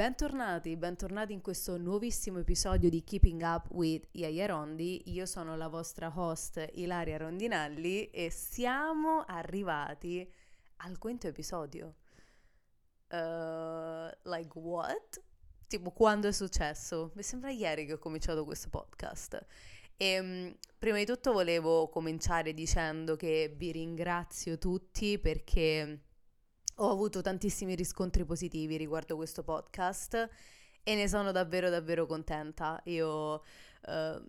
bentornati, bentornati in questo nuovissimo episodio di Keeping Up with Yaya Rondi. Io sono la vostra host Ilaria Rondinelli e siamo arrivati al quinto episodio. Uh, like what? Tipo quando è successo? Mi sembra ieri che ho cominciato questo podcast. E um, prima di tutto volevo cominciare dicendo che vi ringrazio tutti perché ho avuto tantissimi riscontri positivi riguardo questo podcast e ne sono davvero davvero contenta. Io uh,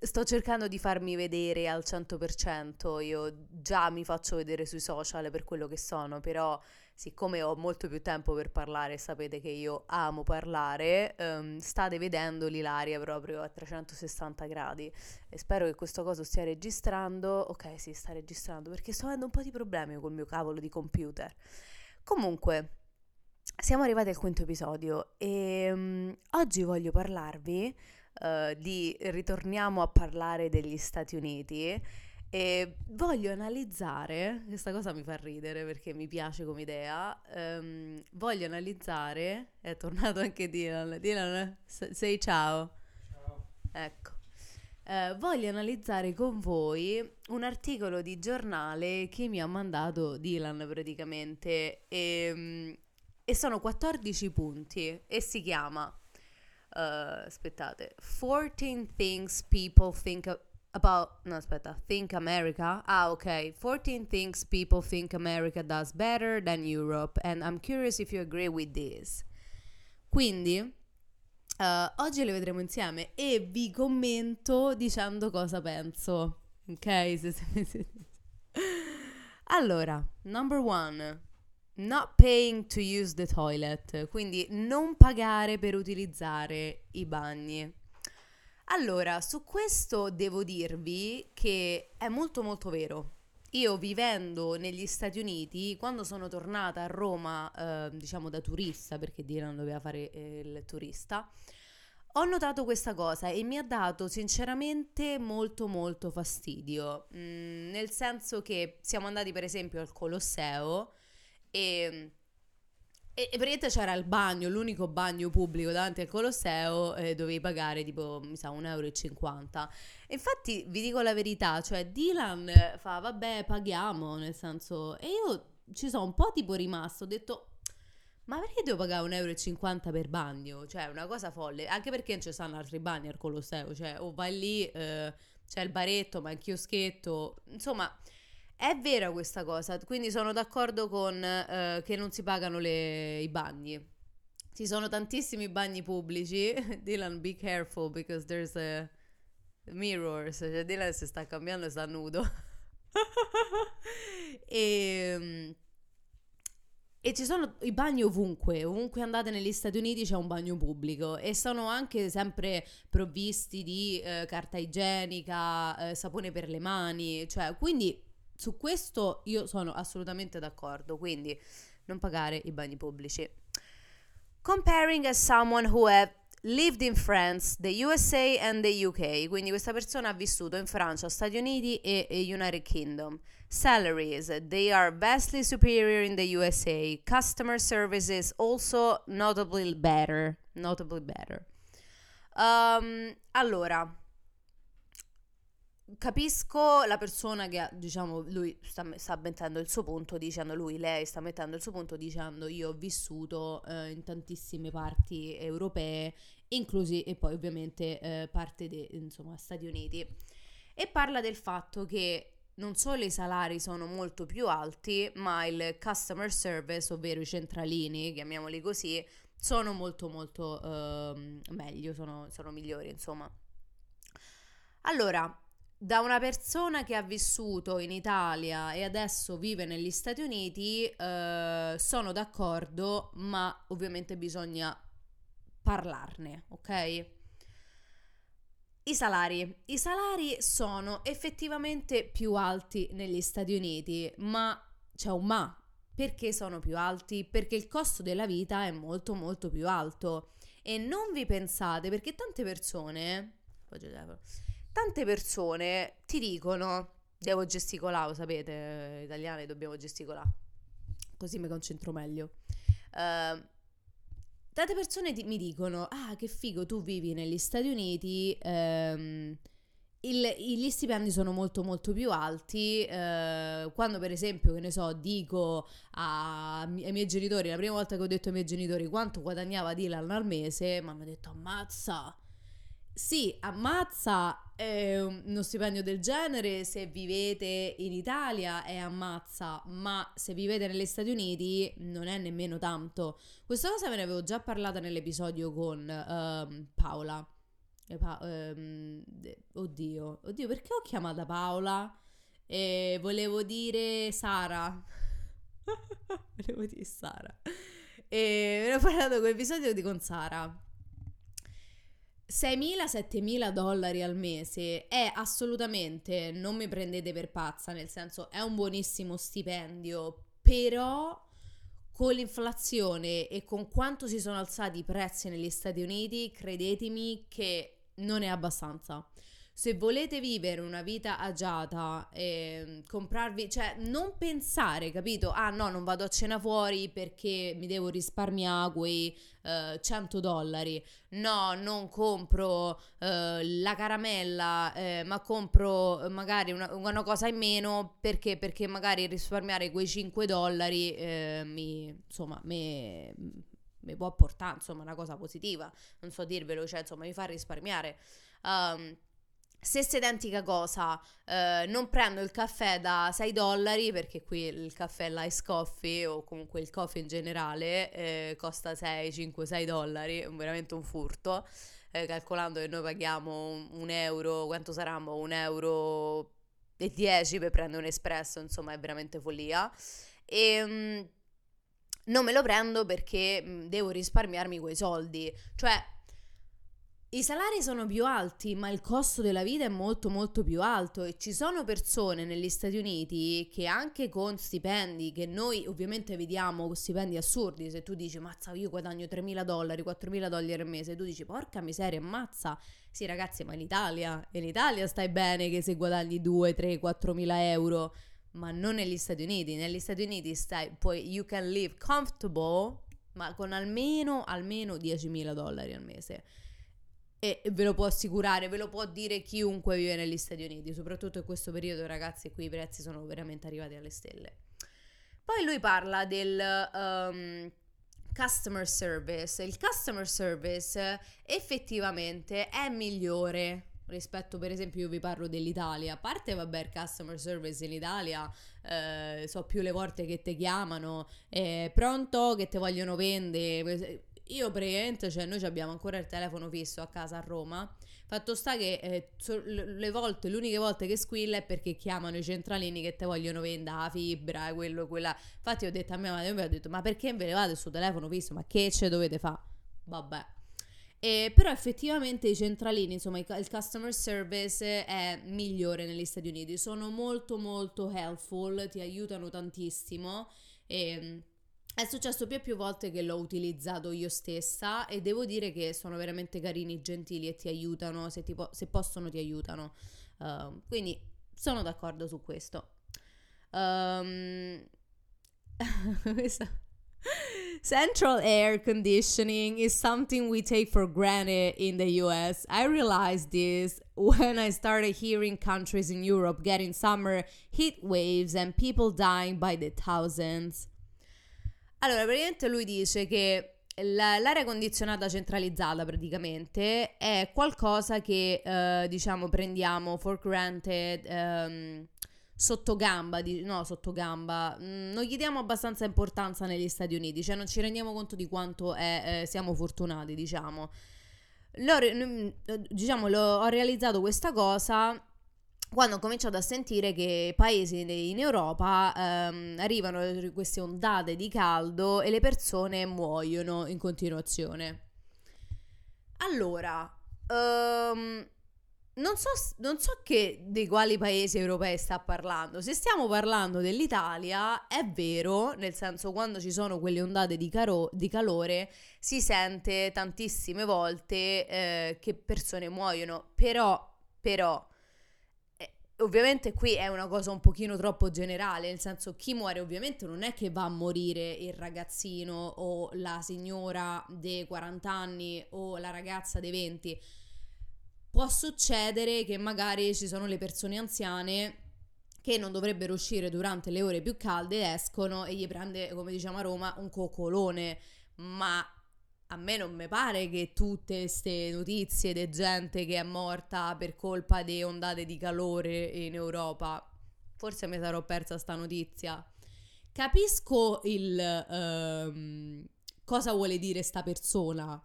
sto cercando di farmi vedere al 100%, io già mi faccio vedere sui social per quello che sono, però siccome ho molto più tempo per parlare, sapete che io amo parlare, um, state vedendo l'Ilaria proprio a 360 gradi e spero che questo coso stia registrando. Ok, sì, sta registrando perché sto avendo un po' di problemi col mio cavolo di computer. Comunque, siamo arrivati al quinto episodio e um, oggi voglio parlarvi uh, di ritorniamo a parlare degli Stati Uniti e voglio analizzare, questa cosa mi fa ridere perché mi piace come idea, um, voglio analizzare, è tornato anche Dylan, Dylan sei ciao. Ciao. Ecco. Uh, voglio analizzare con voi un articolo di giornale che mi ha mandato Dylan praticamente. E, um, e sono 14 punti e si chiama uh, aspettate 14 things people think about no aspetta think America. Ah ok 14 things people think America does better than Europe and I'm curious if you agree with this. Quindi Uh, oggi le vedremo insieme e vi commento dicendo cosa penso. Ok? allora, number one, not paying to use the toilet, quindi non pagare per utilizzare i bagni. Allora, su questo devo dirvi che è molto molto vero. Io vivendo negli Stati Uniti, quando sono tornata a Roma, eh, diciamo da turista, perché Dylan doveva fare eh, il turista, ho notato questa cosa e mi ha dato sinceramente molto molto fastidio, mm, nel senso che siamo andati per esempio al Colosseo e... E, e praticamente c'era il bagno, l'unico bagno pubblico davanti al Colosseo, eh, dovevi pagare tipo, mi sa, 1,50 euro. Infatti, vi dico la verità, cioè Dylan fa, vabbè, paghiamo, nel senso... E io ci sono un po' tipo rimasto, ho detto, ma perché devo pagare 1,50 euro per bagno? Cioè, è una cosa folle. Anche perché non ci stanno altri bagni al Colosseo. Cioè, o vai lì, eh, c'è il baretto, ma il chioschetto. Insomma, è vera questa cosa, quindi sono d'accordo con uh, che non si pagano le, i bagni. Ci sono tantissimi bagni pubblici. Dylan, be careful because there's a mirrors. Cioè, Dylan si sta cambiando e sta nudo. e, ehm, e ci sono i bagni ovunque, ovunque andate negli Stati Uniti c'è un bagno pubblico e sono anche sempre provvisti di eh, carta igienica, eh, sapone per le mani, cioè quindi su questo io sono assolutamente d'accordo, quindi non pagare i bagni pubblici. Comparing as someone who have lived in France, the USA and the UK, quindi questa persona ha vissuto in Francia, Stati Uniti e, e United Kingdom. Salaries, they are vastly superior in the USA. Customer service is also notably better. Notably better. Um, allora, capisco la persona che, diciamo, lui sta, sta, mettendo il suo punto dicendo, lui, lei sta mettendo il suo punto dicendo io ho vissuto eh, in tantissime parti europee, inclusi e poi ovviamente eh, parte dei, Stati Uniti. E parla del fatto che non solo i salari sono molto più alti, ma il customer service, ovvero i centralini, chiamiamoli così, sono molto molto uh, meglio, sono, sono migliori, insomma. Allora, da una persona che ha vissuto in Italia e adesso vive negli Stati Uniti, eh, sono d'accordo, ma ovviamente bisogna parlarne, ok? I salari. I salari sono effettivamente più alti negli Stati Uniti, ma c'è un ma. Perché sono più alti? Perché il costo della vita è molto molto più alto. E non vi pensate, perché tante persone tante persone ti dicono, devo gesticolare, lo sapete, italiane dobbiamo gesticolare, così mi concentro meglio. Uh, tante persone ti, mi dicono, ah che figo, tu vivi negli Stati Uniti, ehm, il, gli stipendi sono molto molto più alti. Eh, quando per esempio, che ne so, dico a, ai miei genitori, la prima volta che ho detto ai miei genitori quanto guadagnava Dylan al mese, mi hanno detto ammazza. Sì, ammazza è uno stipendio del genere se vivete in Italia è ammazza, ma se vivete negli Stati Uniti non è nemmeno tanto. Questa cosa ve ne avevo già parlato nell'episodio con uh, Paola. Pa- um, oddio, oddio, perché ho chiamata Paola? E volevo dire Sara. volevo dire Sara. E ve ne ho parlato con l'episodio di con Sara 6.000-7.000 dollari al mese è assolutamente, non mi prendete per pazza, nel senso è un buonissimo stipendio, però con l'inflazione e con quanto si sono alzati i prezzi negli Stati Uniti, credetemi che non è abbastanza se volete vivere una vita agiata e comprarvi, cioè non pensare, capito? Ah no, non vado a cena fuori perché mi devo risparmiare quei uh, 100 dollari. No, non compro uh, la caramella, eh, ma compro magari una, una, cosa in meno perché? Perché magari risparmiare quei 5 dollari eh, mi, insomma, mi mi può portare insomma una cosa positiva non so dirvelo cioè insomma mi fa risparmiare um, Stessa identica cosa, eh, non prendo il caffè da 6 dollari perché qui il caffè l'ice coffee o comunque il coffee in generale eh, costa 6, 5, 6 dollari, è veramente un furto, eh, calcolando che noi paghiamo un, un, euro, quanto saranno? Un euro e 10 per prendere un espresso, insomma è veramente follia. E... Ehm, non me lo prendo perché mm, devo risparmiarmi quei soldi, cioè i salari sono più alti, ma il costo della vita è molto molto più alto e ci sono persone negli Stati Uniti che anche con stipendi che noi ovviamente vediamo stipendi assurdi, se tu dici mazza io guadagno 3.000 dollari, 4.000 dollari al mese, tu dici porca miseria, ammazza. Sì ragazzi, ma in Italia, in Italia stai bene che se guadagni 2, 3, 4.000 euro, ma non negli Stati Uniti. Negli Stati Uniti stai, poi you can live comfortable, ma con almeno, almeno 10.000 dollari al mese e ve lo può assicurare, ve lo può dire chiunque vive negli Stati Uniti, soprattutto in questo periodo ragazzi qui i prezzi sono veramente arrivati alle stelle. Poi lui parla del um, customer service, il customer service effettivamente è migliore rispetto per esempio io vi parlo dell'Italia a parte vabbè il customer service in Italia eh, so più le volte che ti chiamano eh, pronto che ti vogliono vendere io praticamente, cioè noi abbiamo ancora il telefono fisso a casa a Roma. Fatto sta che eh, le volte, le uniche volte che squilla è perché chiamano i centralini che te vogliono vendere la fibra, quello, quella. Infatti ho detto a mia madre, mi ha detto, ma perché ve levate sul telefono fisso? Ma che ce dovete fare? Vabbè. Eh, però effettivamente i centralini, insomma il, il, customer service è migliore negli Stati Uniti, sono molto molto helpful, ti aiutano tantissimo e ehm, è successo più e più volte che l'ho utilizzato io stessa e devo dire che sono veramente carini, gentili e ti aiutano, se, ti po- se possono ti aiutano. Uh, quindi sono d'accordo su questo. Um, Central air conditioning is something we take for granted in the US. I realized this when I started hearing countries in Europe getting summer heat waves and people dying by the thousands. Allora, praticamente lui dice che l'aria condizionata centralizzata praticamente è qualcosa che eh, diciamo prendiamo for granted ehm, sotto gamba, di, no sotto gamba, mm, non gli diamo abbastanza importanza negli Stati Uniti, cioè non ci rendiamo conto di quanto è, eh, siamo fortunati, diciamo. L'ho, diciamo, l'ho, ho realizzato questa cosa quando ho cominciato a sentire che paesi in Europa ehm, arrivano queste ondate di caldo e le persone muoiono in continuazione. Allora, um, non, so, non so che dei quali paesi europei sta parlando. Se stiamo parlando dell'Italia, è vero, nel senso quando ci sono quelle ondate di, caro- di calore si sente tantissime volte eh, che persone muoiono, però, però ovviamente qui è una cosa un pochino troppo generale, nel senso chi muore ovviamente non è che va a morire il ragazzino o la signora dei 40 anni o la ragazza dei 20. Può succedere che magari ci sono le persone anziane che non dovrebbero uscire durante le ore più calde, escono e gli prende, come diciamo a Roma, un coccolone, ma a me non mi pare che tutte queste notizie di gente che è morta per colpa di ondate di calore in Europa, forse mi sarò persa sta notizia. Capisco il um, cosa vuole dire sta persona,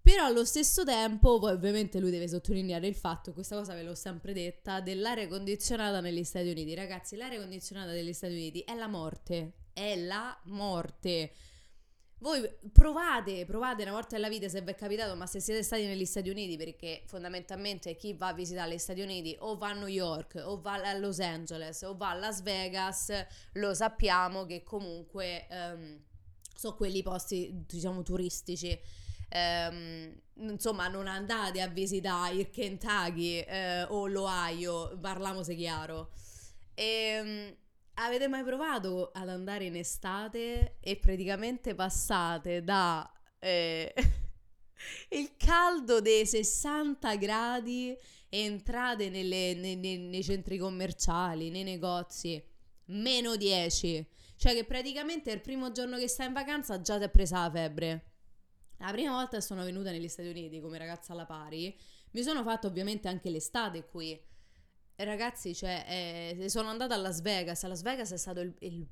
però allo stesso tempo, ovviamente lui deve sottolineare il fatto, questa cosa ve l'ho sempre detta, dell'aria condizionata negli Stati Uniti. Ragazzi, l'aria condizionata negli Stati Uniti è la morte, è la morte. Voi provate, provate una volta nella vita se vi è capitato, ma se siete stati negli Stati Uniti, perché fondamentalmente chi va a visitare gli Stati Uniti o va a New York o va a Los Angeles o va a Las Vegas, lo sappiamo che comunque um, sono quelli posti, diciamo, turistici. Um, insomma, non andate a visitare il Kentucky uh, o l'Ohio, parliamo se chiaro. E... Avete mai provato ad andare in estate e praticamente passate da eh, il caldo dei 60 gradi e entrate nelle, nei, nei, nei centri commerciali, nei negozi, meno 10? Cioè che praticamente il primo giorno che stai in vacanza già ti è presa la febbre. La prima volta che sono venuta negli Stati Uniti come ragazza alla pari, mi sono fatta ovviamente anche l'estate qui Ragazzi, cioè, eh, sono andata a Las Vegas. A Las Vegas è stato il, il,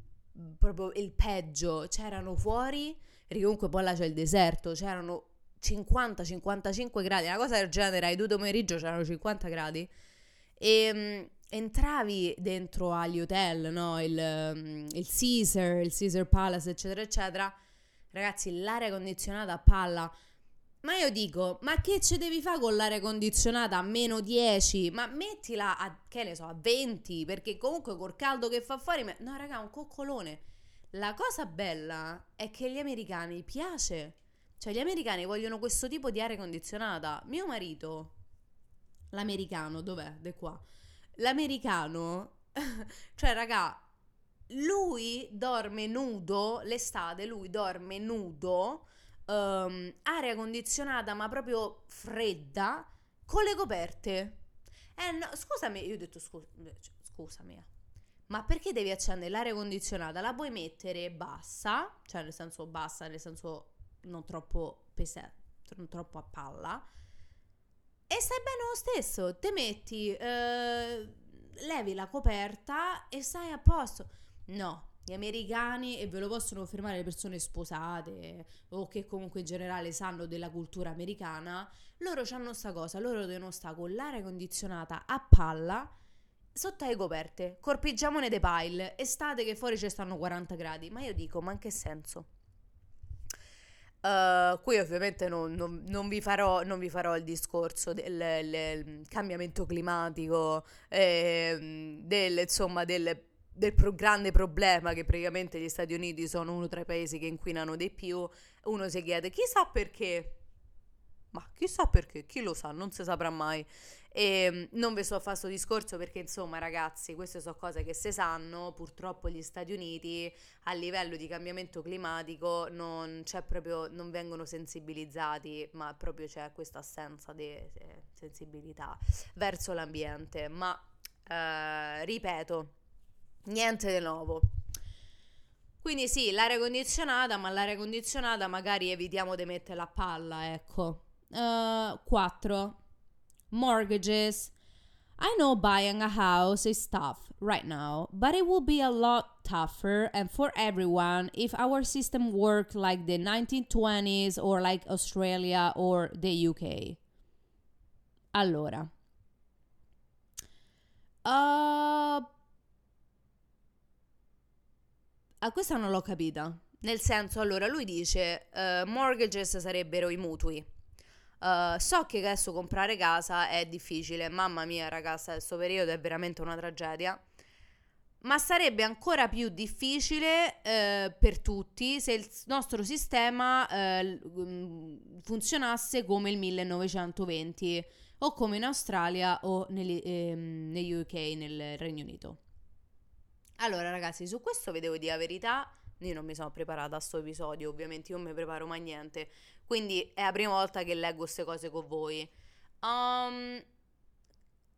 proprio il peggio. C'erano fuori, perché comunque poi là c'è il deserto, c'erano 50-55 gradi, una cosa del genere, ai due pomeriggio c'erano 50 gradi. E um, entravi dentro agli hotel, no? Il, um, il Caesar, il Caesar Palace, eccetera, eccetera. Ragazzi, l'aria condizionata a palla ma io dico, ma che ci devi fare con l'aria condizionata a meno 10? Ma mettila a, che ne so, a 20, perché comunque col caldo che fa fuori... Me... No, raga, un coccolone. La cosa bella è che agli americani piace. Cioè, gli americani vogliono questo tipo di aria condizionata. Mio marito, l'americano, dov'è? De qua. L'americano, cioè, raga, lui dorme nudo, l'estate lui dorme nudo um, aria condizionata ma proprio fredda con le coperte. Eh no, scusami, io ho detto cioè, scusami, ma perché devi accendere l'aria condizionata? La puoi mettere bassa, cioè nel senso bassa, nel senso non troppo pesante, non troppo a palla. E stai bene lo stesso, te metti, eh, levi la coperta e stai a posto. No, gli americani, e ve lo possono confermare le persone sposate o che comunque in generale sanno della cultura americana, loro hanno sta cosa, loro devono stare con l'aria condizionata a palla sotto le coperte, corpiggiamone de pile, estate che fuori ci stanno 40 gradi, ma io dico, ma in che senso? Uh, qui ovviamente non, non, non, vi farò, non, vi farò, il discorso del, del cambiamento climatico, eh, del, insomma, del del pro- grande problema che praticamente gli Stati Uniti sono uno tra i paesi che inquinano di più, uno si chiede chissà perché. Ma chissà perché, chi lo sa, non si saprà mai. E ehm, non vi sto a fare questo discorso perché, insomma, ragazzi, queste sono cose che si sanno. Purtroppo gli Stati Uniti a livello di cambiamento climatico non, proprio, non vengono sensibilizzati, ma proprio c'è questa assenza di sensibilità verso l'ambiente. Ma eh, ripeto, Niente di nuovo. Quindi sì, l'aria condizionata, ma l'aria condizionata magari evitiamo di mettere la palla, ecco. 4. Uh, Mortgages. I know buying a house is tough right now, but it will be a lot tougher and for everyone if our system worked like the 1920s or like Australia or the UK. Allora. Uh, a questa non l'ho capita. Nel senso, allora, lui dice uh, mortgages sarebbero i mutui. Uh, so che adesso comprare casa è difficile, mamma mia ragazza, questo periodo è veramente una tragedia. Ma sarebbe ancora più difficile uh, per tutti se il nostro sistema uh, funzionasse come il 1920, o come in Australia o negli, ehm, negli UK, nel Regno Unito. Allora ragazzi, su questo vi devo dire la verità, io non mi sono preparata a questo episodio, ovviamente io non mi preparo mai niente, quindi è la prima volta che leggo queste cose con voi. Um,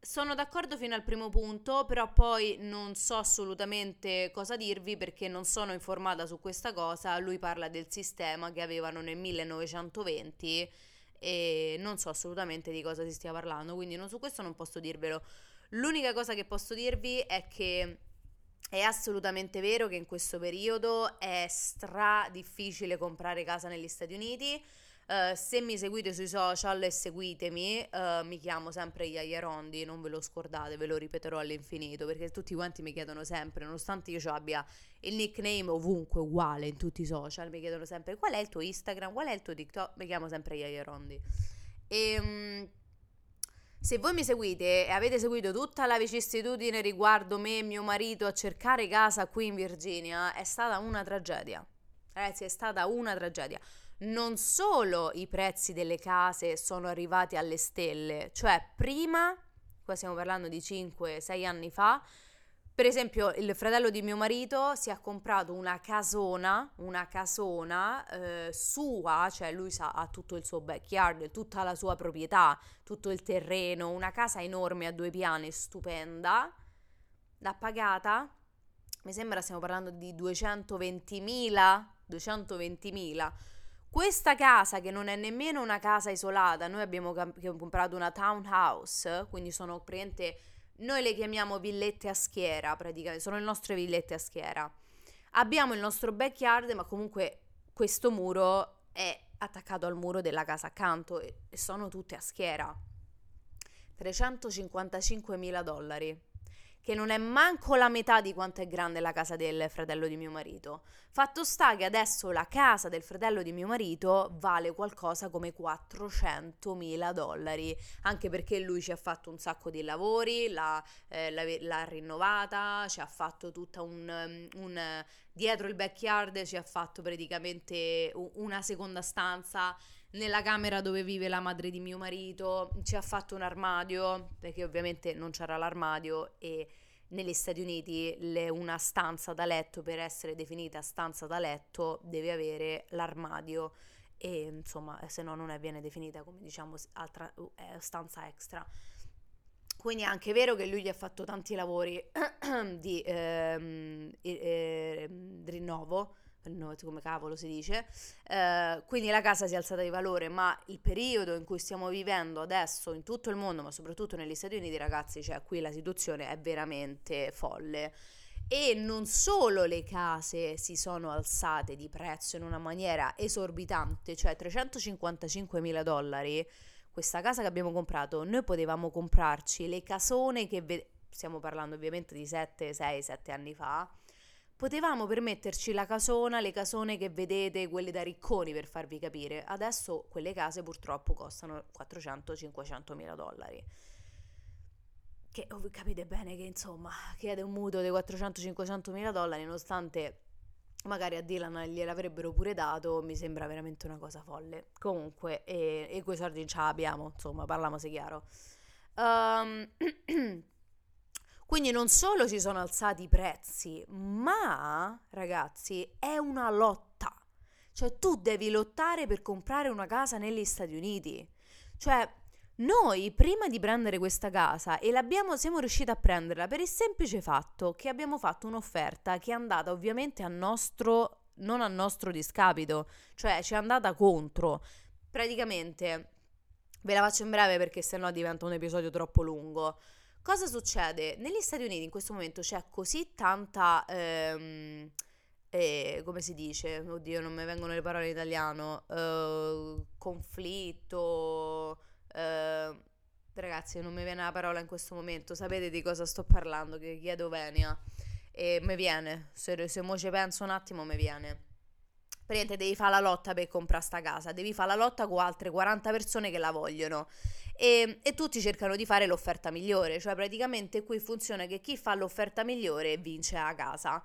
sono d'accordo fino al primo punto, però poi non so assolutamente cosa dirvi perché non sono informata su questa cosa. Lui parla del sistema che avevano nel 1920 e non so assolutamente di cosa si stia parlando, quindi non, su questo non posso dirvelo. L'unica cosa che posso dirvi è che è assolutamente vero che in questo periodo è stra difficile comprare casa negli Stati Uniti. Uh, se mi seguite sui social e seguitemi, uh, mi chiamo sempre Rondi, non ve lo scordate, ve lo ripeterò all'infinito perché tutti quanti mi chiedono sempre, nonostante io abbia il nickname ovunque uguale in tutti i social, mi chiedono sempre qual è il tuo Instagram, qual è il tuo TikTok, mi chiamo sempre Yaya Rondi. E um, se voi mi seguite e avete seguito tutta la vicissitudine riguardo me e mio marito a cercare casa qui in Virginia, è stata una tragedia. Ragazzi, è stata una tragedia non solo i prezzi delle case sono arrivati alle stelle, cioè prima, qua stiamo parlando di 5-6 anni fa, per esempio il fratello di mio marito si è comprato una casona, una casona eh, sua, cioè lui sa, ha tutto il suo backyard, tutta la sua proprietà, tutto il terreno, una casa enorme a due piani, stupenda, l'ha pagata, mi sembra stiamo parlando di 220.000, 220.000 questa casa, che non è nemmeno una casa isolata, noi abbiamo comprato una townhouse, quindi sono praticamente, noi le chiamiamo villette a schiera, praticamente, sono le nostre villette a schiera. Abbiamo il nostro backyard, ma comunque questo muro è attaccato al muro della casa accanto e sono tutte a schiera. 355 mila dollari che non è manco la metà di quanto è grande la casa del fratello di mio marito. Fatto sta che adesso la casa del fratello di mio marito vale qualcosa come 400 mila dollari, anche perché lui ci ha fatto un sacco di lavori, l'ha, eh, l'ha, l'ha rinnovata, ci ha fatto tutta un, un... dietro il backyard ci ha fatto praticamente una seconda stanza nella camera dove vive la madre di mio marito, ci ha fatto un armadio, perché ovviamente non c'era l'armadio e negli Stati Uniti le, una stanza da letto per essere definita stanza da letto deve avere l'armadio e insomma se no non viene definita come diciamo altra eh, stanza extra. Quindi è anche vero che lui gli ha fatto tanti lavori di ehm, eh, rinnovo come cavolo si dice, eh, quindi la casa si è alzata di valore, ma il periodo in cui stiamo vivendo adesso in tutto il mondo, ma soprattutto negli Stati Uniti, ragazzi, cioè qui la situazione è veramente folle. E non solo le case si sono alzate di prezzo in una maniera esorbitante, cioè 355 mila dollari, questa casa che abbiamo comprato, noi potevamo comprarci le casone che, ve- stiamo parlando ovviamente di 7, 6, 7 anni fa, Potevamo permetterci la casona, le casone che vedete, quelle da ricconi per farvi capire. Adesso quelle case purtroppo costano 400-500 mila dollari. Che oh, capite bene che insomma chiede un mutuo di 400-500 mila dollari, nonostante magari a Dylan gliel'avrebbero pure dato, mi sembra veramente una cosa folle. Comunque, e, e quei soldi ce l'abbiamo, insomma, parliamo se chiaro. Um, Quindi non solo si sono alzati i prezzi, ma ragazzi è una lotta. Cioè tu devi lottare per comprare una casa negli Stati Uniti. Cioè noi prima di prendere questa casa e l'abbiamo, siamo riusciti a prenderla per il semplice fatto che abbiamo fatto un'offerta che è andata ovviamente a nostro, non a nostro discapito, cioè ci è andata contro. Praticamente, ve la faccio in breve perché sennò diventa un episodio troppo lungo. Cosa succede? Negli Stati Uniti in questo momento c'è così tanta... Ehm, eh, come si dice? Oddio, non mi vengono le parole in italiano. Eh, conflitto. Eh, ragazzi, non mi viene la parola in questo momento. Sapete di cosa sto parlando? Che chiedo venia. E mi viene. Se, se mo ci penso un attimo, mi viene. Praticamente devi fare la lotta per comprare sta casa. Devi fare la lotta con altre 40 persone che la vogliono e, e, tutti cercano di fare l'offerta migliore, cioè praticamente qui funziona che chi fa l'offerta migliore vince a casa.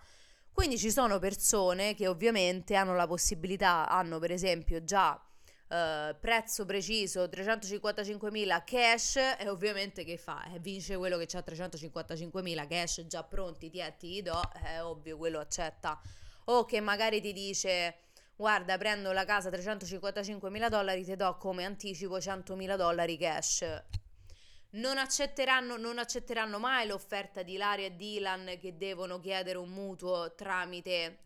Quindi ci sono persone che ovviamente hanno la possibilità, hanno per esempio già uh, prezzo preciso 355.000 cash e ovviamente che fa? Eh, vince quello che ha 355.000 cash già pronti, ti, ti do, è ovvio, quello accetta. O che magari ti dice guarda prendo la casa 355.000 dollari, ti do come anticipo 100.000 dollari cash non accetteranno, non accetteranno mai l'offerta di Laria e Dylan che devono chiedere un mutuo tramite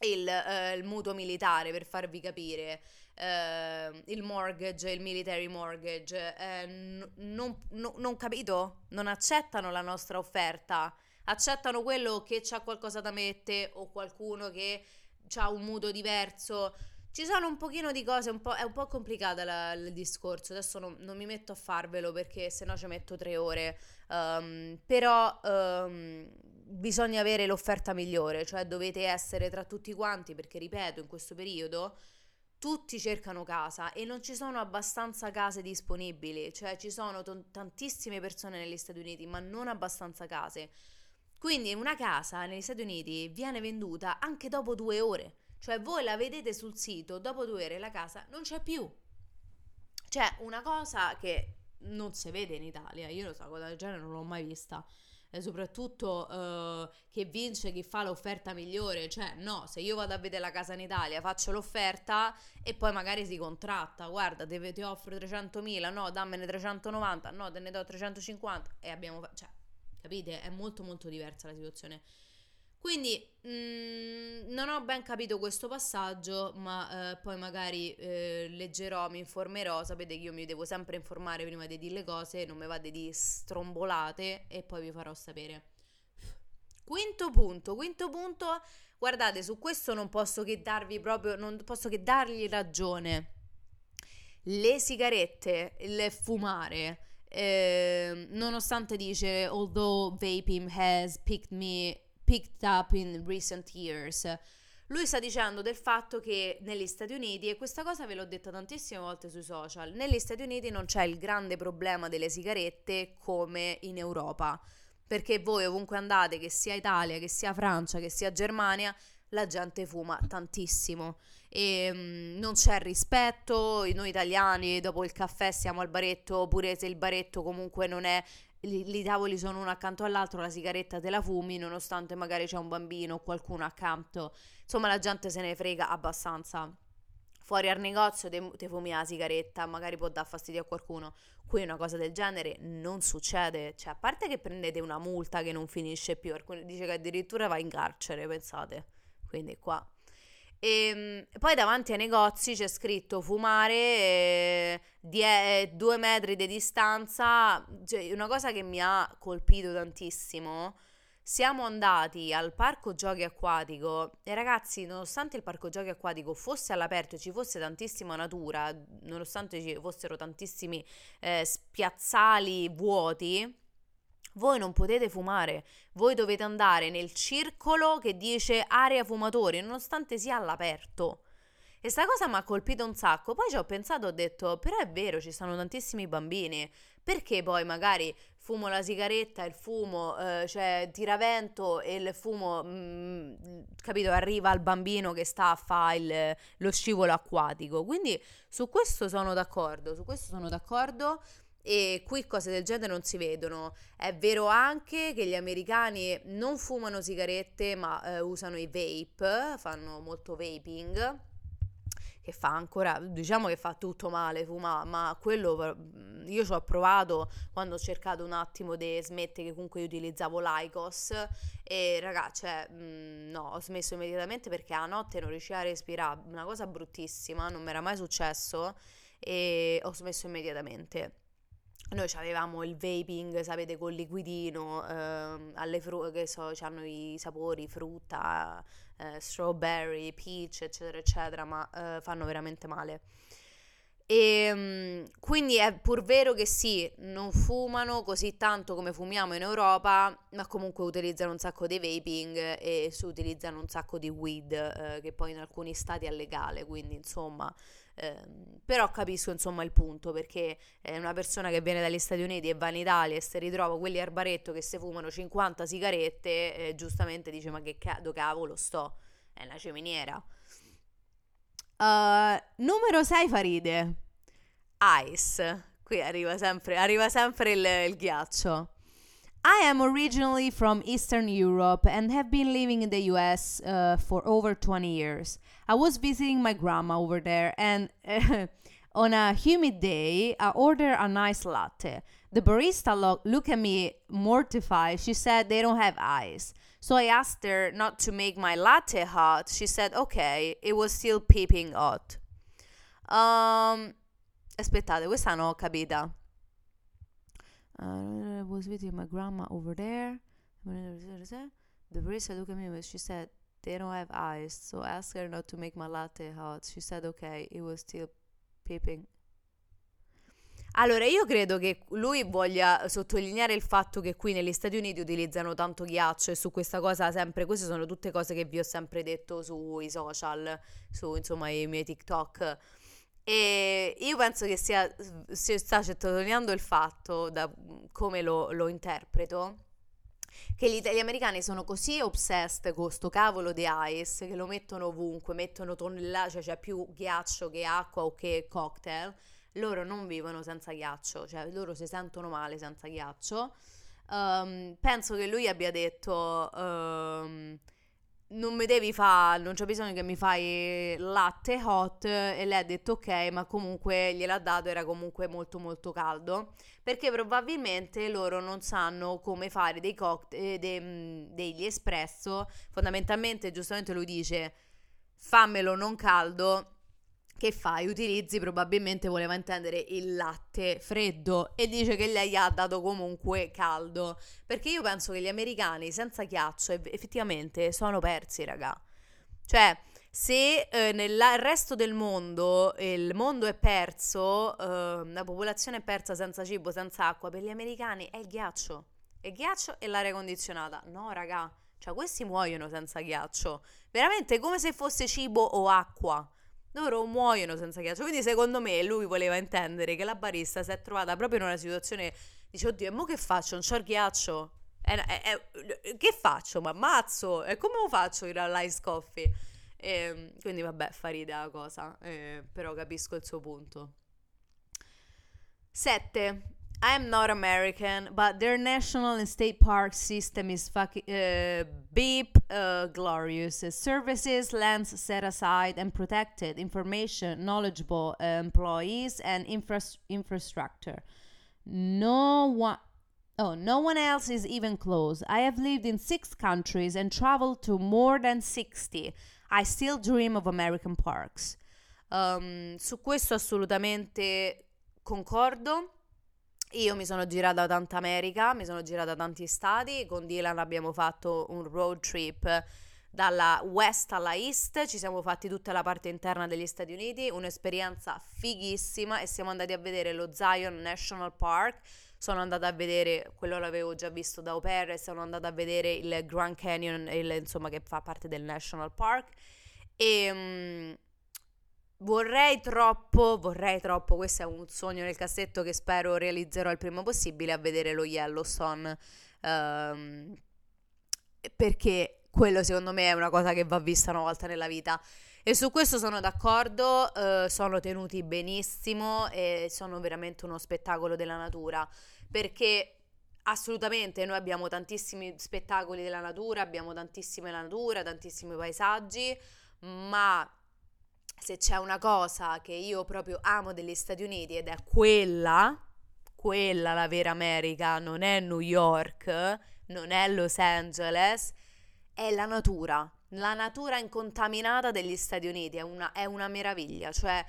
il, eh, il mutuo militare per farvi capire. Uh, il mortgage, il military mortgage, uh, n- non, n- non capito? Non accettano la nostra offerta, accettano quello che c'ha qualcosa da mettere o qualcuno che ha un mutuo diverso. Ci sono un pochino di cose, un è un po' complicata la, il discorso, adesso non, non, mi metto a farvelo perché sennò ci metto tre ore, um, però um, bisogna avere l'offerta migliore, cioè dovete essere tra tutti quanti, perché ripeto, in questo periodo tutti cercano casa e non ci sono abbastanza case disponibili, cioè ci sono t- tantissime persone negli Stati Uniti, ma non abbastanza case. Quindi una casa negli Stati Uniti viene venduta anche dopo due ore. Cioè voi la vedete sul sito, dopo due ore la casa non c'è più. Cioè una cosa che non si vede in Italia, io lo so, cosa del genere non l'ho mai vista. E soprattutto uh, che vince chi fa l'offerta migliore, cioè no, se io vado a vedere la casa in Italia, faccio l'offerta e poi magari si contratta, guarda, te, ti offro 300.000, no, dammene 390, no, te ne do 350 e abbiamo, cioè, capite? È molto molto diversa la situazione. Quindi mh, mm, non ho ben capito questo passaggio, ma eh, poi magari eh, leggerò, mi informerò. Sapete che io mi devo sempre informare prima di dire le cose, non mi vade di strombolate e poi vi farò sapere. Quinto punto, quinto punto, guardate, su questo non posso che darvi proprio, non posso che dargli ragione. Le sigarette, il fumare, eh, nonostante dice, although vaping has picked me picked up in recent years. Lui sta dicendo del fatto che negli Stati Uniti, e questa cosa ve l'ho detta tantissime volte sui social, negli Stati Uniti non c'è il grande problema delle sigarette come in Europa. Perché voi ovunque andate, che sia Italia, che sia Francia, che sia Germania, la gente fuma tantissimo e um, non c'è rispetto. Noi italiani dopo il caffè siamo al baretto, pure se il baretto comunque non è i tavoli sono uno accanto all'altro, la sigaretta te la fumi, nonostante magari c'è un bambino o qualcuno accanto. Insomma, la gente se ne frega abbastanza. Fuori al negozio te, fumi la sigaretta, magari può dar fastidio a qualcuno. Qui una cosa del genere non succede. Cioè, a parte che prendete una multa che non finisce più, dice che addirittura va in carcere, pensate. Quindi qua e ehm, poi davanti ai negozi c'è scritto fumare eh, die- due metri di distanza. Cioè, una cosa che mi ha colpito tantissimo. Siamo andati al parco giochi acquatico e ragazzi, nonostante il parco giochi acquatico fosse all'aperto e ci fosse tantissima natura, nonostante ci fossero tantissimi eh, spiazzali vuoti, voi non potete fumare, voi dovete andare nel circolo che dice area fumatori, nonostante sia all'aperto. E sta cosa mi ha colpito un sacco. Poi ci ho pensato, ho detto, però è vero, ci stanno tantissimi bambini. Perché poi magari fumo la sigaretta, il fumo, eh, cioè tiravento e il fumo, mh, mm, capito, arriva al bambino che sta a fare lo scivolo acquatico. Quindi su questo sono d'accordo, su questo sono d'accordo e qui cose del genere non si vedono. È vero anche che gli americani non fumano sigarette ma eh, usano i vape, fanno molto vaping, che fa ancora, diciamo che fa tutto male fumare, ma quello io ci ho provato quando ho cercato un attimo di smettere, che comunque io utilizzavo l'ICOS e ragazzi, cioè, mh, no, ho smesso immediatamente perché a notte non riuscivo a respirare, una cosa bruttissima, non mi era mai successo e ho smesso immediatamente noi avevamo il vaping, sapete, col liquidino, ehm, alle frutta, che so, hanno i sapori, frutta, eh, strawberry, peach, eccetera, eccetera, ma eh, fanno veramente male. E ehm, quindi è pur vero che sì, non fumano così tanto come fumiamo in Europa, ma comunque utilizzano un sacco di vaping e si utilizzano un sacco di weed, eh, che poi in alcuni stati è legale, quindi insomma eh, però capisco insomma il punto perché è una persona che viene dagli Stati Uniti e va in Italia e si ritrova quelli al baretto che si fumano 50 sigarette e giustamente dice ma che cavolo sto, è una ceminiera. Uh, numero 6 Faride. Ice. Qui arriva sempre, arriva sempre il, il ghiaccio. I am originally from Eastern Europe and have been living in the US uh, for over 20 years. I was visiting my grandma over there and uh, on a humid day, I ordered a nice latte. The barista lo- looked at me mortified. She said they don't have ice. So I asked her not to make my latte hot. She said, okay, it was still peeping hot. Um, aspettate, questa non ho capita. Uh, I was with my grandma over there. The barista looked at me and she said, they don't have ice. So I asked her not to make my latte hot. She said, okay, it was still peeping. Allora, io credo che lui voglia sottolineare il fatto che qui negli Stati Uniti utilizzano tanto ghiaccio e su questa cosa sempre, queste sono tutte cose che vi ho sempre detto sui social, su insomma i miei TikTok. E io penso che sia, si sta sottolineando il fatto, da come lo, lo interpreto, che gli, gli, americani sono così obsessed con sto cavolo di ice che lo mettono ovunque, mettono tonnellate, cioè c'è più ghiaccio che acqua o che cocktail, loro non vivono senza ghiaccio, cioè loro si sentono male senza ghiaccio. Um, penso che lui abbia detto... Um, non mi devi fare, non c'è bisogno che mi fai latte hot e lei ha detto ok, ma comunque gliel'ha dato, era comunque molto molto caldo, perché probabilmente loro non sanno come fare dei cocktail, eh, de, mm, degli espresso, fondamentalmente giustamente lui dice fammelo non caldo che fai? Utilizzi probabilmente voleva intendere il latte freddo e dice che lei ha dato comunque caldo. Perché io penso che gli americani senza ghiaccio effettivamente sono persi, raga. Cioè, se eh, nel resto del mondo il mondo è perso, eh, la popolazione è persa senza cibo, senza acqua, per gli americani è il ghiaccio. È il ghiaccio e l'aria condizionata. No, raga, cioè questi muoiono senza ghiaccio. Veramente come se fosse cibo o acqua loro muoiono senza ghiaccio. Quindi, secondo me, lui voleva intendere che la barista si è trovata proprio in una situazione. Dice, oddio, e mo che faccio? Non c'ho il ghiaccio. Eh, eh, eh, che faccio? Ma ammazzo? E come lo faccio in all'ice coffee? E, quindi, vabbè, fa ridere la cosa. Eh, però capisco il suo punto. 7. I'm not American, but their national and state park system is fucking uh, beep uh, glorious. Services, lands set aside and protected, information, knowledgeable uh, employees, and infra- infrastructure. No one. Oh, no one else is even close. I have lived in six countries and traveled to more than 60. I still dream of American parks. Um, su questo assolutamente concordo. Io mi sono girata tanta America, mi sono girata tanti stati, con Dylan abbiamo fatto un road trip dalla west alla east, ci siamo fatti tutta la parte interna degli Stati Uniti, un'esperienza fighissima e siamo andati a vedere lo Zion National Park, sono andata a vedere, quello l'avevo già visto da au e sono andata a vedere il Grand Canyon, il, insomma che fa parte del National Park. E... Vorrei troppo, vorrei troppo, questo è un sogno nel cassetto che spero realizzerò il prima possibile, a vedere lo Yellowstone. Um, perché quello secondo me è una cosa che va vista una volta nella vita. E su questo sono d'accordo, uh, sono tenuti benissimo e sono veramente uno spettacolo della natura. Perché assolutamente noi abbiamo tantissimi spettacoli della natura, abbiamo tantissima natura, tantissimi paesaggi, ma se c'è una cosa che io proprio amo degli Stati Uniti ed è quella, quella la vera America, non è New York, non è Los Angeles, è la natura. La natura incontaminata degli Stati Uniti è una, è una meraviglia, cioè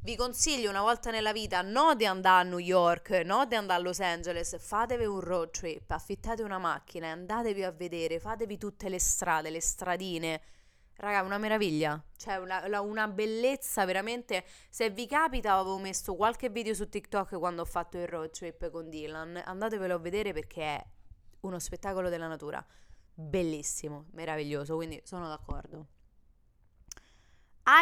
vi consiglio una volta nella vita no di andare a New York, no di andare a Los Angeles, fatevi un road trip, affittate una macchina, andatevi a vedere, fatevi tutte le strade, le stradine, Raga, una meraviglia, cioè una, una, bellezza veramente. Se vi capita, avevo messo qualche video su TikTok quando ho fatto il road trip con Dylan. Andatevelo a vedere perché è uno spettacolo della natura. Bellissimo, meraviglioso, quindi sono d'accordo.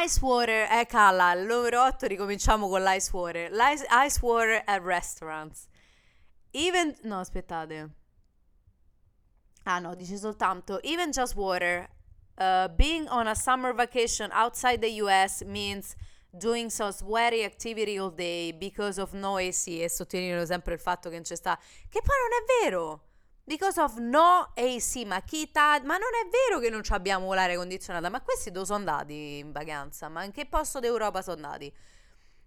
Ice water, eh calla, il numero 8 ricominciamo con l'ice water. L'ice, ice water at restaurants. Even, no aspettate. Ah no, dice soltanto, even just water uh, being on a summer vacation outside the US means doing some sweaty activity all day because of noisy e sottolineano sempre il fatto che non c'è sta. Che poi non è vero because of no AC ma chi ta ma non è vero che non abbiamo l'aria condizionata ma questi dove sono andati in vacanza? Ma in che posto d'Europa sono andati?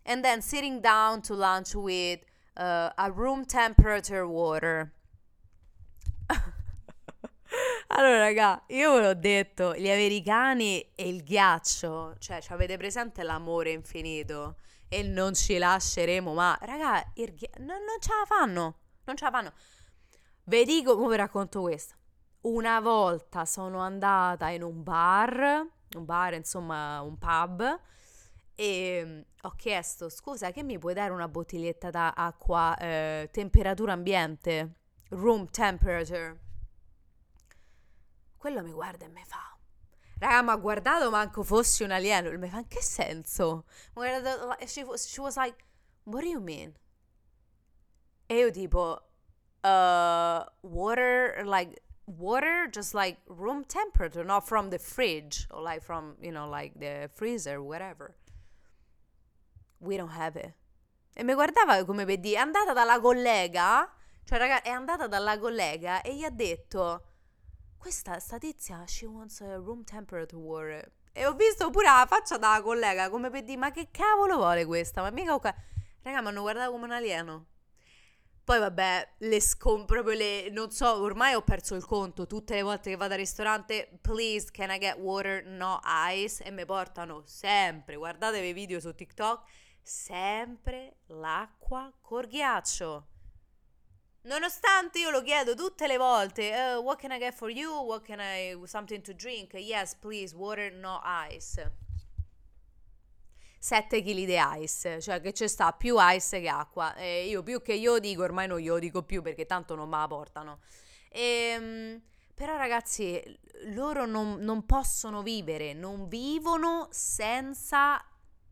And then sitting down to lunch with uh, a room temperature water allora, raga, io ve l'ho detto, gli americani e il ghiaccio, cioè, avete presente l'amore infinito e non ci lasceremo ma Raga, il ghi- non, non ce la fanno, non ce la fanno. Vi dico, come vi racconto questo. Una volta sono andata in un bar, un bar, insomma, un pub, e mm, ho chiesto, scusa, che mi puoi dare una bottiglietta d'acqua eh, temperatura ambiente? Room temperature quello mi guarda e mi fa. Raga, ma ha guardato manco fossi un alieno. Mi fa, in che senso? She, she was like, what do you mean? E io tipo, uh, water, like, water just like room temperature, not from the fridge or like from, you know, like the freezer, whatever. We don't have it. E mi guardava come per dire, è andata dalla collega, cioè raga, è andata dalla collega e gli ha detto questa sta tizia, she wants a room temperature. E ho visto pure la faccia della collega come per dire, ma che cavolo vuole questa? Ma mica... Ca- Raga, mi hanno guardato come un alieno. Poi vabbè, le scom proprio le non so, ormai ho perso il conto. Tutte le volte che vado al ristorante, please can I get water, no ice e mi portano sempre, guardatevi i video su TikTok, sempre l'acqua col ghiaccio. Nonostante io lo chiedo tutte le volte, uh, what can I get for you? What can I, something to drink? Yes, please, water, no ice. 7 kg di ice, cioè che c'è sta più ice che acqua. E io più che io dico, ormai non glielo dico più perché tanto non me la portano. E, ehm, però ragazzi, loro non, non possono vivere, non vivono senza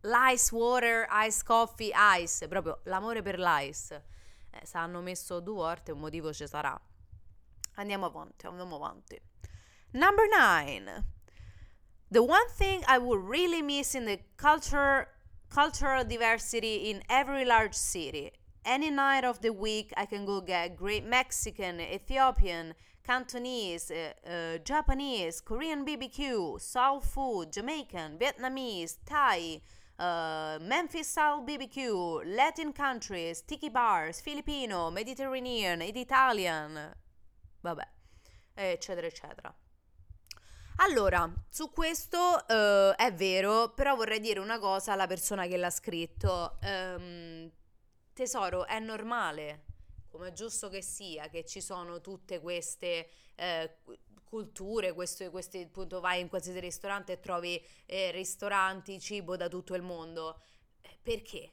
l'ice water, ice coffee, ice, proprio l'amore per l'ice eh, se hanno messo due volte un motivo ci sarà. Andiamo avanti, andiamo avanti. Number nine. The one thing I would really miss in the culture, cultural diversity in every large city. Any night of the week, I can go get great Mexican, Ethiopian, Cantonese, uh, uh, Japanese, Korean BBQ, Soul food, Jamaican, Vietnamese, Thai, uh, Memphis style BBQ, Latin countries, tiki bars, Filipino, Mediterranean ed Italian, vabbè, eccetera, eccetera. Allora, su questo uh, è vero, però vorrei dire una cosa alla persona che l'ha scritto. Um, tesoro, è normale, come è giusto che sia, che ci sono tutte queste eh, culture, questo, questi, appunto vai in qualsiasi ristorante e trovi eh, ristoranti, cibo da tutto il mondo. Eh, perché?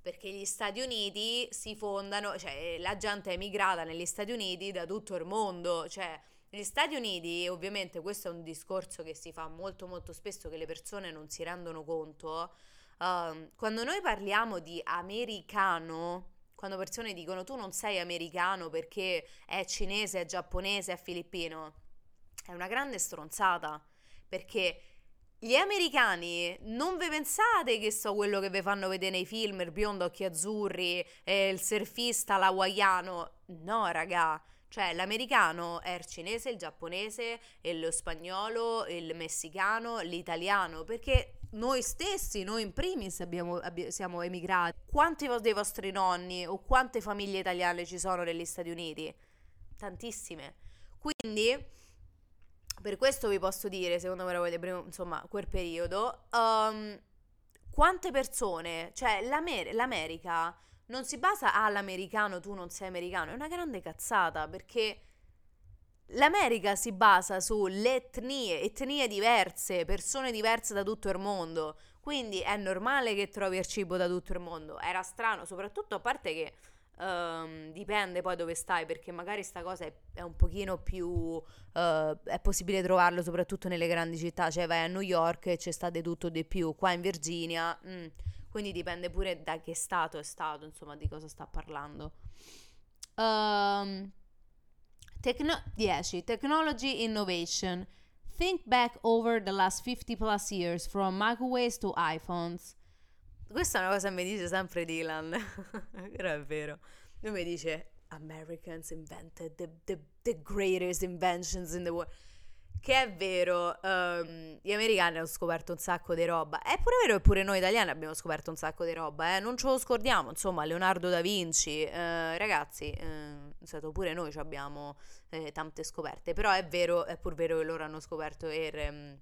Perché gli Stati Uniti si fondano, cioè la gente è emigrata negli Stati Uniti da tutto il mondo, cioè negli Stati Uniti, ovviamente questo è un discorso che si fa molto molto spesso che le persone non si rendono conto, uh, quando noi parliamo di americano, quando persone dicono tu non sei americano perché è cinese, è giapponese, è filippino, è una grande stronzata perché gli americani non vi pensate che so quello che vi fanno vedere nei film, il biondo occhi azzurri, eh, il surfista l'hawaiano. No, raga. Cioè, l'americano è il cinese, il giapponese, lo spagnolo, il messicano, l'italiano, perché noi stessi, noi in primis abbiamo, abbi- siamo emigrati. Quanti dei vostri nonni o quante famiglie italiane ci sono negli Stati Uniti? Tantissime. Quindi per questo vi posso dire, secondo me, insomma, quel periodo, um, quante persone, cioè l'Amer- l'America non si basa all'americano, tu non sei americano, è una grande cazzata perché l'America si basa sulle etnie, etnie diverse, persone diverse da tutto il mondo, quindi è normale che trovi il cibo da tutto il mondo. Era strano, soprattutto a parte che Um, dipende poi dove stai perché magari sta cosa è, è un pochino più uh, è possibile trovarlo soprattutto nelle grandi città cioè vai a New York e c'è sta di tutto di più qua in Virginia mm, quindi dipende pure da che stato è stato insomma di cosa sta parlando. Um, Tecno- 10 Technology Innovation. Think back over the last 50 plus years, from microwaves to iPhones. Questa è una cosa che mi dice sempre Dylan, però è vero. Lui mi dice, Americans invented the, the, the greatest inventions in the world. Che è vero, um, gli americani hanno scoperto un sacco di roba. È pure vero che pure noi italiani abbiamo scoperto un sacco di roba, eh? non ce lo scordiamo. Insomma, Leonardo da Vinci, eh, ragazzi, eh, pure noi abbiamo eh, tante scoperte. Però è vero, è pur vero che loro hanno scoperto per.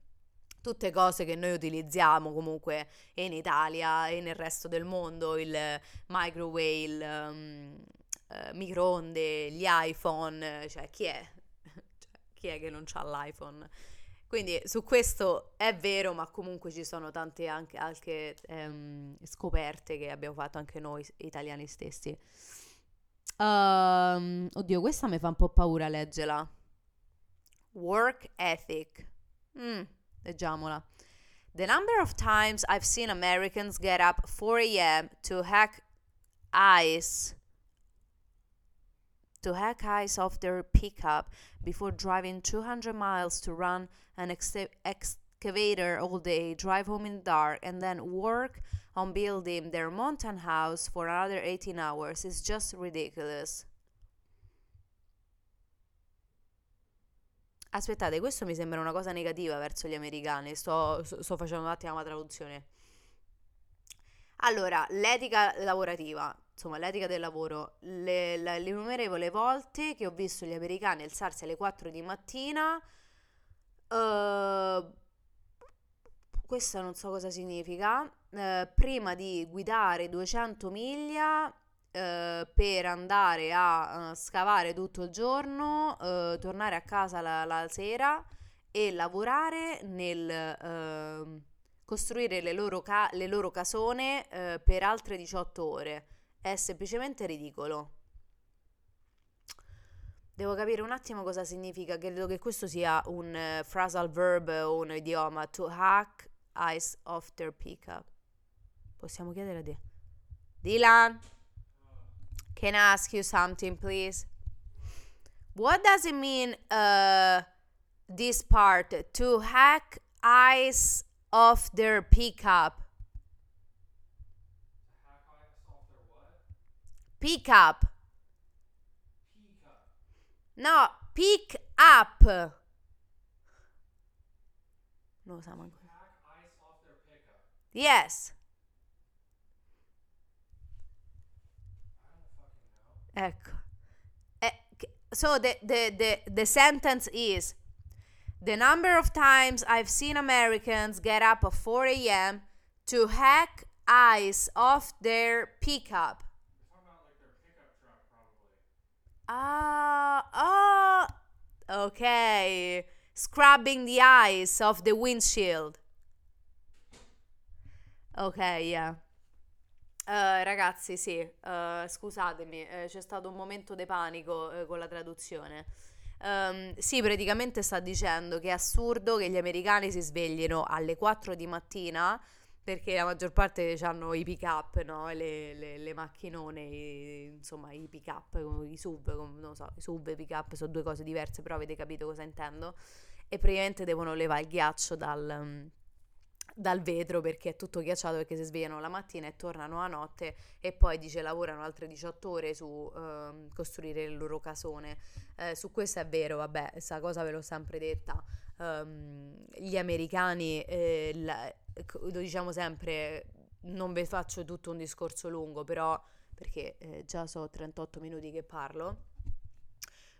Um, tutte cose che noi utilizziamo comunque in Italia e nel resto del mondo, il microwave, il um, uh, microonde, gli iPhone, cioè chi è? chi è che non ha l'iPhone? Quindi su questo è vero, ma comunque ci sono tante anche, anche ehm, scoperte che abbiamo fatto anche noi italiani stessi. Um, oddio, questa mi fa un po' paura leggerla. Work ethic. Mm, leggiamola. The number of times I've seen Americans get up 4 a.m. to hack ice to hack ice off their pickup before driving 200 miles to run an ex- excavator all day, drive home in the dark, and then work on building their mountain house for another 18 hours is just ridiculous. Aspettate, questo mi sembra una cosa negativa verso gli americani. Sto, sto facendo un attimo la traduzione. Allora, l'etica lavorativa insomma, l'etica del lavoro, le, le, le innumerevoli volte che ho visto gli americani alzarsi alle 4 di mattina, uh, questa non so cosa significa, uh, prima di guidare 200 miglia uh, per andare a scavare tutto il giorno, tornare a casa la, la, sera e lavorare nel ehm, costruire le loro, ca- le loro casone per altre 18 ore è semplicemente ridicolo. Devo capire un attimo cosa significa, credo che questo sia un uh, phrasal verb o un idioma. To hack ice off their pickup. Possiamo chiedere a te. Dylan, can I ask you something, please? What does it mean, uh, this part? To hack eyes off their pickup. Pick up. No, pick up. Sa manco. Yes. Ecco. So the, the, the, the sentence is the number of times I've seen Americans get up at 4 a.m. to hack ice off their pickup. Ah, oh, ok. Scrubbing the ice off the windshield. Ok, yeah. Uh, ragazzi, sì, uh, scusatemi, eh, c'è stato un momento di panico eh, con la traduzione. Um, sì, praticamente sta dicendo che è assurdo che gli americani si sveglino alle 4 di mattina perché la maggior parte hanno i pick up, no? le, le, le, macchinone, i, insomma i pick up, i sub, non so, i sub e i pick up sono due cose diverse, però avete capito cosa intendo. E praticamente devono levare il ghiaccio dal, dal vetro perché è tutto ghiacciato perché si svegliano la mattina e tornano a notte e poi dice lavorano altre 18 ore su uh, costruire il loro casone. Uh, su questo è vero, vabbè, questa cosa ve l'ho sempre detta. Um, gli americani eh, la, lo diciamo sempre, non vi faccio tutto un discorso lungo, però perché eh, già so 38 minuti che parlo.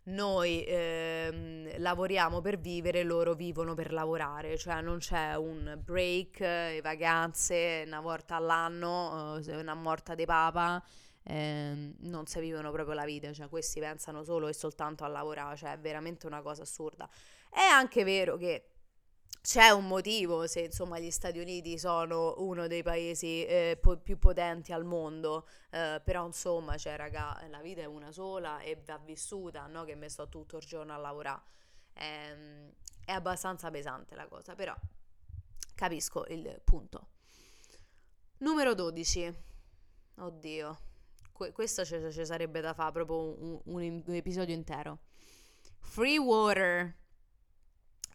Noi ehm, lavoriamo per vivere, loro vivono per lavorare, cioè non c'è un break, eh, vacanze una volta all'anno, eh, una morta di papa, eh, non si vivono proprio la vita, cioè questi pensano solo e soltanto a lavorare, cioè è veramente una cosa assurda. È anche vero che c'è un motivo se insomma gli Stati Uniti sono uno dei paesi eh, po- più potenti al mondo, eh, però insomma, cioè raga, la vita è una sola e va vissuta, no? Che mi sto tutto il giorno a lavorare. Ehm, è abbastanza pesante la cosa, però capisco il punto. Numero 12. Oddio, que- questo ci, sarebbe da fare proprio un, un, un episodio intero. Free water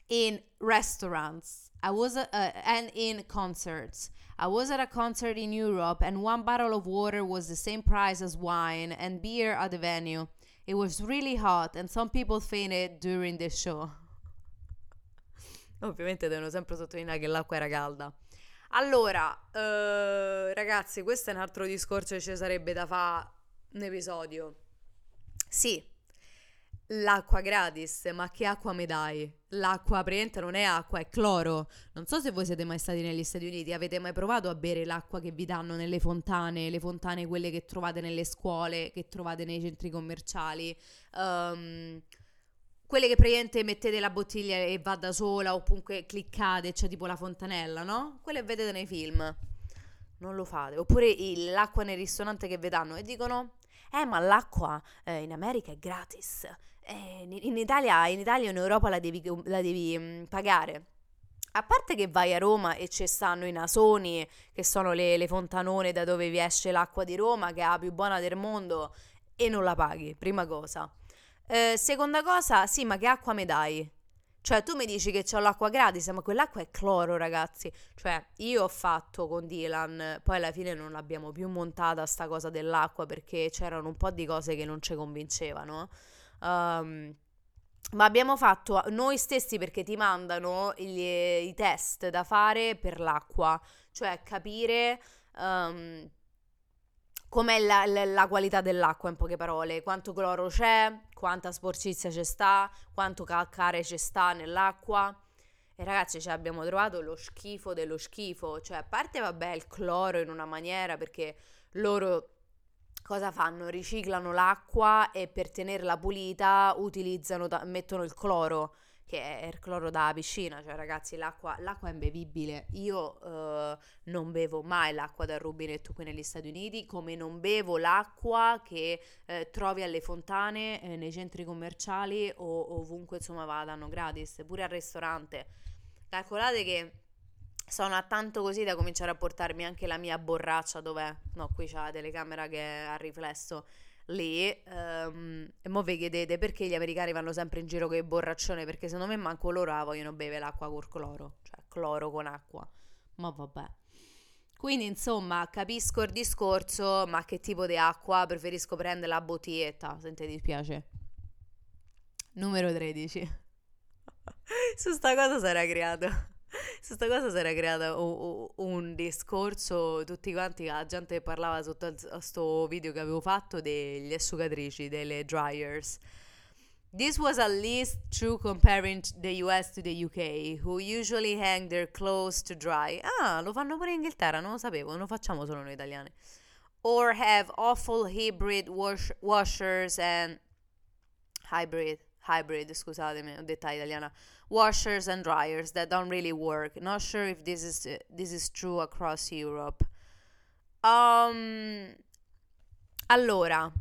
in restaurants. I was uh, and in concerts. I was at a concert in Europe and one bottle of water was the same price as wine and beer at the venue. It was really hot and some people fainted during the show. Ovviamente devono sempre sottolineare che l'acqua era calda. Allora, uh, ragazzi, questo è un altro discorso che ci sarebbe da fare un episodio. Sì, l'acqua gratis, ma che acqua mi dai? L'acqua praticamente non è acqua, è cloro. Non so se voi siete mai stati negli Stati Uniti, avete mai provato a bere l'acqua che vi danno nelle fontane, le fontane quelle che trovate nelle scuole, che trovate nei centri commerciali. Um, quelle che praticamente mettete la bottiglia e va da sola o comunque cliccate, c'è tipo la fontanella, no? Quelle vedete nei film. Non lo fate. Oppure il, l'acqua nel ristorante che vi danno e dicono eh ma l'acqua eh, in America è gratis, eh, in, Italia, in Italia in Europa la devi, la devi mm, pagare. A parte che vai a Roma e ci stanno i nasoni, che sono le, le fontanone da dove vi esce l'acqua di Roma, che è la più buona del mondo, e non la paghi, prima cosa. Eh, seconda cosa, sì, ma che acqua mi dai? Cioè, tu mi dici che c'ho l'acqua gratis, ma quell'acqua è cloro, ragazzi. Cioè, io ho fatto con Dylan, poi alla fine non l'abbiamo più montata sta cosa dell'acqua perché c'erano un po' di cose che non ci convincevano. Um, ma abbiamo fatto noi stessi perché ti mandano gli, i test da fare per l'acqua, cioè capire um, com'è la, la, la, qualità dell'acqua in poche parole, quanto cloro c'è, quanta sporcizia c'è sta, quanto calcare c'è sta nell'acqua. E ragazzi, cioè, abbiamo trovato lo schifo dello schifo, cioè a parte vabbè il cloro in una maniera perché loro cosa fanno? Riciclano l'acqua e per tenerla pulita utilizzano, mettono il cloro che è il cloro da piscina, cioè ragazzi l'acqua, l'acqua è imbevibile, io uh, non bevo mai l'acqua dal rubinetto qui negli Stati Uniti, come non bevo l'acqua che eh, trovi alle fontane, eh, nei centri commerciali o ovunque insomma vadano gratis, pure al ristorante. Calcolate che sono a tanto così da cominciare a portarmi anche la mia borraccia, dov'è? No, qui c'è la telecamera che è a riflesso lì um, e mo vi chiedete perché gli americani vanno sempre in giro con il borraccione perché secondo me manco loro la vogliono bere l'acqua col cloro cioè cloro con acqua. Ma vabbè. Quindi insomma capisco il discorso ma che tipo di acqua? Preferisco prendere la bottiglietta se ti dispiace. Numero 13 su sta cosa sarà creato su questa cosa si era creato un, discorso, tutti quanti, la gente parlava sotto questo video che avevo fatto degli asciugatrici, delle dryers. This was at least true comparing the US to the UK, who usually hang their clothes to dry. Ah, lo fanno pure in Inghilterra, non lo sapevo, non lo facciamo solo noi italiani. Or have awful hybrid wash- washers and hybrid, hybrid, scusatemi, ho detta italiana washers and dryers that don't really work. Not sure if this is this is true across Europe. Um, allora,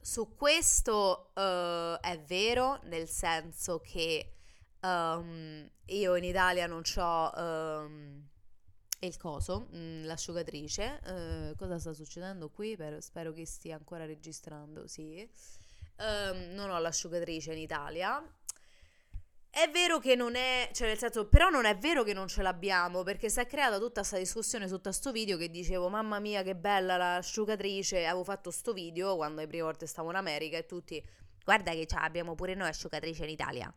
su questo uh, è vero, nel senso che um, io in Italia non ho um, il coso, mm, l'asciugatrice. Uh, cosa sta succedendo qui? Per, spero che stia ancora registrando, sì. Um, non ho l'asciugatrice in Italia è vero che non è, cioè nel senso, però non è vero che non ce l'abbiamo, perché si è creata tutta questa discussione sotto a sto video che dicevo, mamma mia che bella l'asciugatrice, avevo fatto sto video quando le prime volte stavo in America e tutti, guarda che abbiamo pure noi asciugatrice in Italia.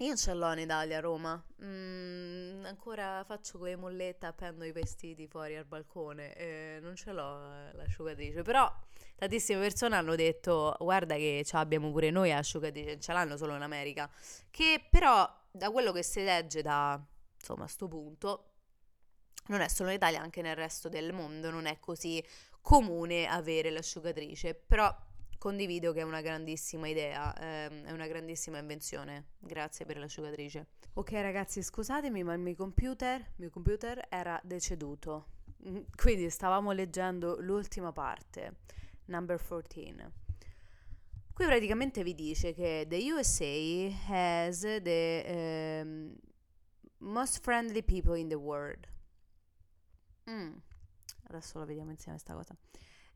Io ce l'ho in Italia a Roma, mm, ancora faccio quelle mollette, appendo i vestiti fuori al balcone, e non ce l'ho eh, l'asciugatrice, però tantissime persone hanno detto guarda che ce l'abbiamo pure noi asciugatrice, ce l'hanno solo in America, che però da quello che si legge da insomma sto punto non è solo in Italia, anche nel resto del mondo non è così comune avere l'asciugatrice, però condivido che è una grandissima idea, ehm, è una grandissima invenzione. Grazie per l'asciugatrice. Ok ragazzi, scusatemi, ma il mio computer, mio computer era deceduto. Mm, quindi stavamo leggendo l'ultima parte, number 14. Qui praticamente vi dice che the USA has the um, most friendly people in the world. Mm. Adesso la vediamo insieme questa cosa.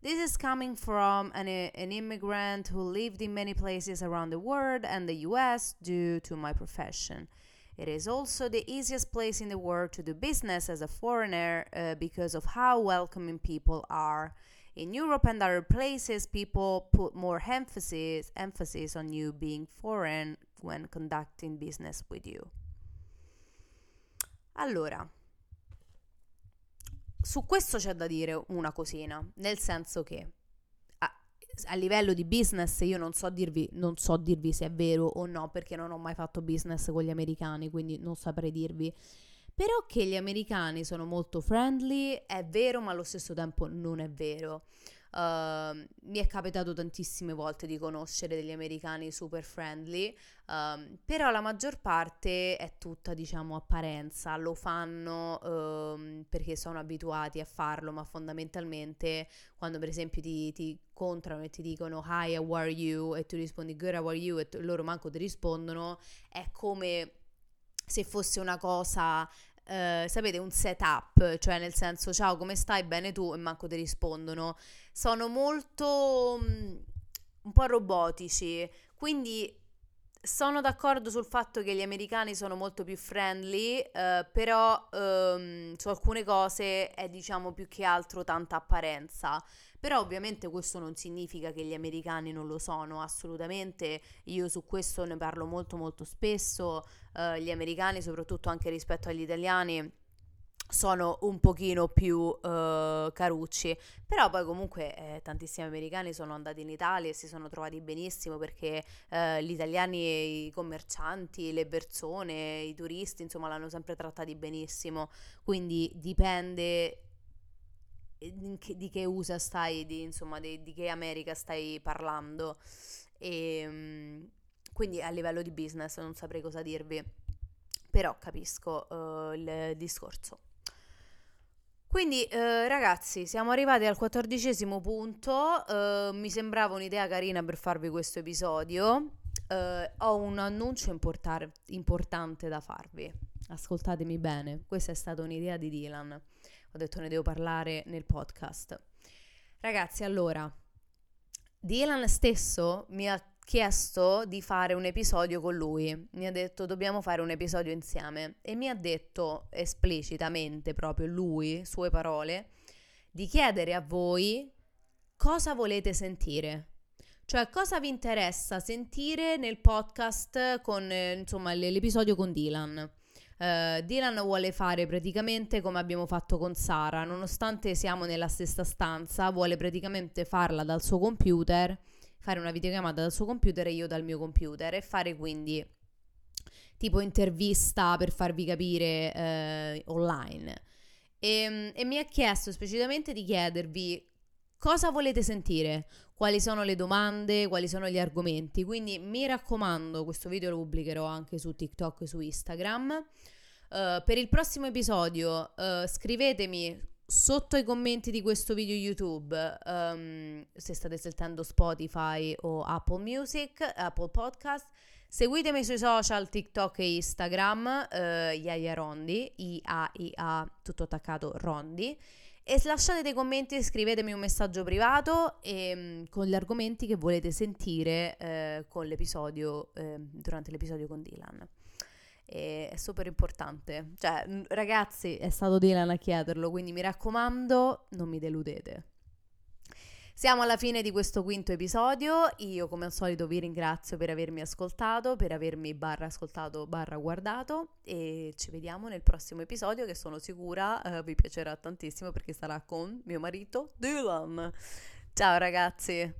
This is coming from an, an immigrant who lived in many places around the world and the US due to my profession. It is also the easiest place in the world to do business as a foreigner uh, because of how welcoming people are. In Europe and other places, people put more emphasis emphasis on you being foreign when conducting business with you. Allora, su questo c'è da dire una cosina, nel senso che a, a, livello di business io non so, dirvi, non so dirvi se è vero o no, perché non ho mai fatto business con gli americani, quindi non saprei dirvi. Però che gli americani sono molto friendly è vero, ma allo stesso tempo non è vero. Uh, mi è capitato tantissime volte di conoscere degli americani super friendly, uh, però la maggior parte è tutta, diciamo, apparenza, lo fanno uh, perché sono abituati a farlo, ma fondamentalmente quando per esempio ti, ti incontrano e ti dicono hi, how are you? e tu rispondi good, how are you? e t- loro manco ti rispondono, è come se fosse una cosa Uh, sapete, un setup, cioè nel senso ciao come stai, bene tu e manco ti rispondono. Sono molto um, un po' robotici, quindi sono d'accordo sul fatto che gli americani sono molto più friendly, uh, però um, su alcune cose è diciamo più che altro tanta apparenza. Però ovviamente questo non significa che gli americani non lo sono, assolutamente. Io su questo ne parlo molto molto spesso. Uh, gli americani, soprattutto anche rispetto agli italiani, sono un pochino più uh, carucci, però poi comunque eh, tantissimi americani sono andati in Italia e si sono trovati benissimo perché uh, gli italiani, i commercianti, le persone, i turisti, insomma, l'hanno sempre trattati benissimo, quindi dipende di che USA stai, di, insomma, di, di, che America stai parlando. E, ehm, quindi a livello di business non saprei cosa dirvi, però capisco uh, il discorso. Quindi uh, ragazzi, siamo arrivati al quattordicesimo punto, uh, mi sembrava un'idea carina per farvi questo episodio. ho un annuncio importar- importante da farvi. Ascoltatemi bene, questa è stata un'idea di Dylan ho detto ne devo parlare nel podcast. Ragazzi, allora, Dylan stesso mi ha chiesto di fare un episodio con lui, mi ha detto dobbiamo fare un episodio insieme e mi ha detto esplicitamente proprio lui, sue parole, di chiedere a voi cosa volete sentire. Cioè, cosa vi interessa sentire nel podcast con, eh, insomma, l'episodio con Dylan? Uh, Dylan vuole fare praticamente come abbiamo fatto con Sara, nonostante siamo nella stessa stanza, vuole praticamente farla dal suo computer, fare una videochiamata dal suo computer e io dal mio computer e fare quindi tipo intervista per farvi capire uh, online. E, ehm, e mi ha chiesto specificamente di chiedervi cosa volete sentire, quali sono le domande, quali sono gli argomenti. Quindi mi raccomando, questo video lo pubblicherò anche su TikTok e su Instagram. Uh, per il prossimo episodio uh, scrivetemi sotto i commenti di questo video YouTube um, se state sentendo Spotify o Apple Music, Apple Podcast. Seguitemi sui social TikTok e Instagram, uh, Iaia Rondi, I-A-I-A, tutto attaccato Rondi. E lasciate dei commenti e scrivetemi un messaggio privato e, um, con gli argomenti che volete sentire con l'episodio, uh, durante l'episodio con Dylan e è super importante. Cioè, ragazzi, è stato Dylan a chiederlo, quindi mi raccomando, non mi deludete. Siamo alla fine di questo quinto episodio. Io, come al solito, vi ringrazio per avermi ascoltato, per avermi barra ascoltato, barra guardato. E ci vediamo nel prossimo episodio, che sono sicura uh, vi piacerà tantissimo perché sarà con mio marito Dylan. Ciao, ragazzi.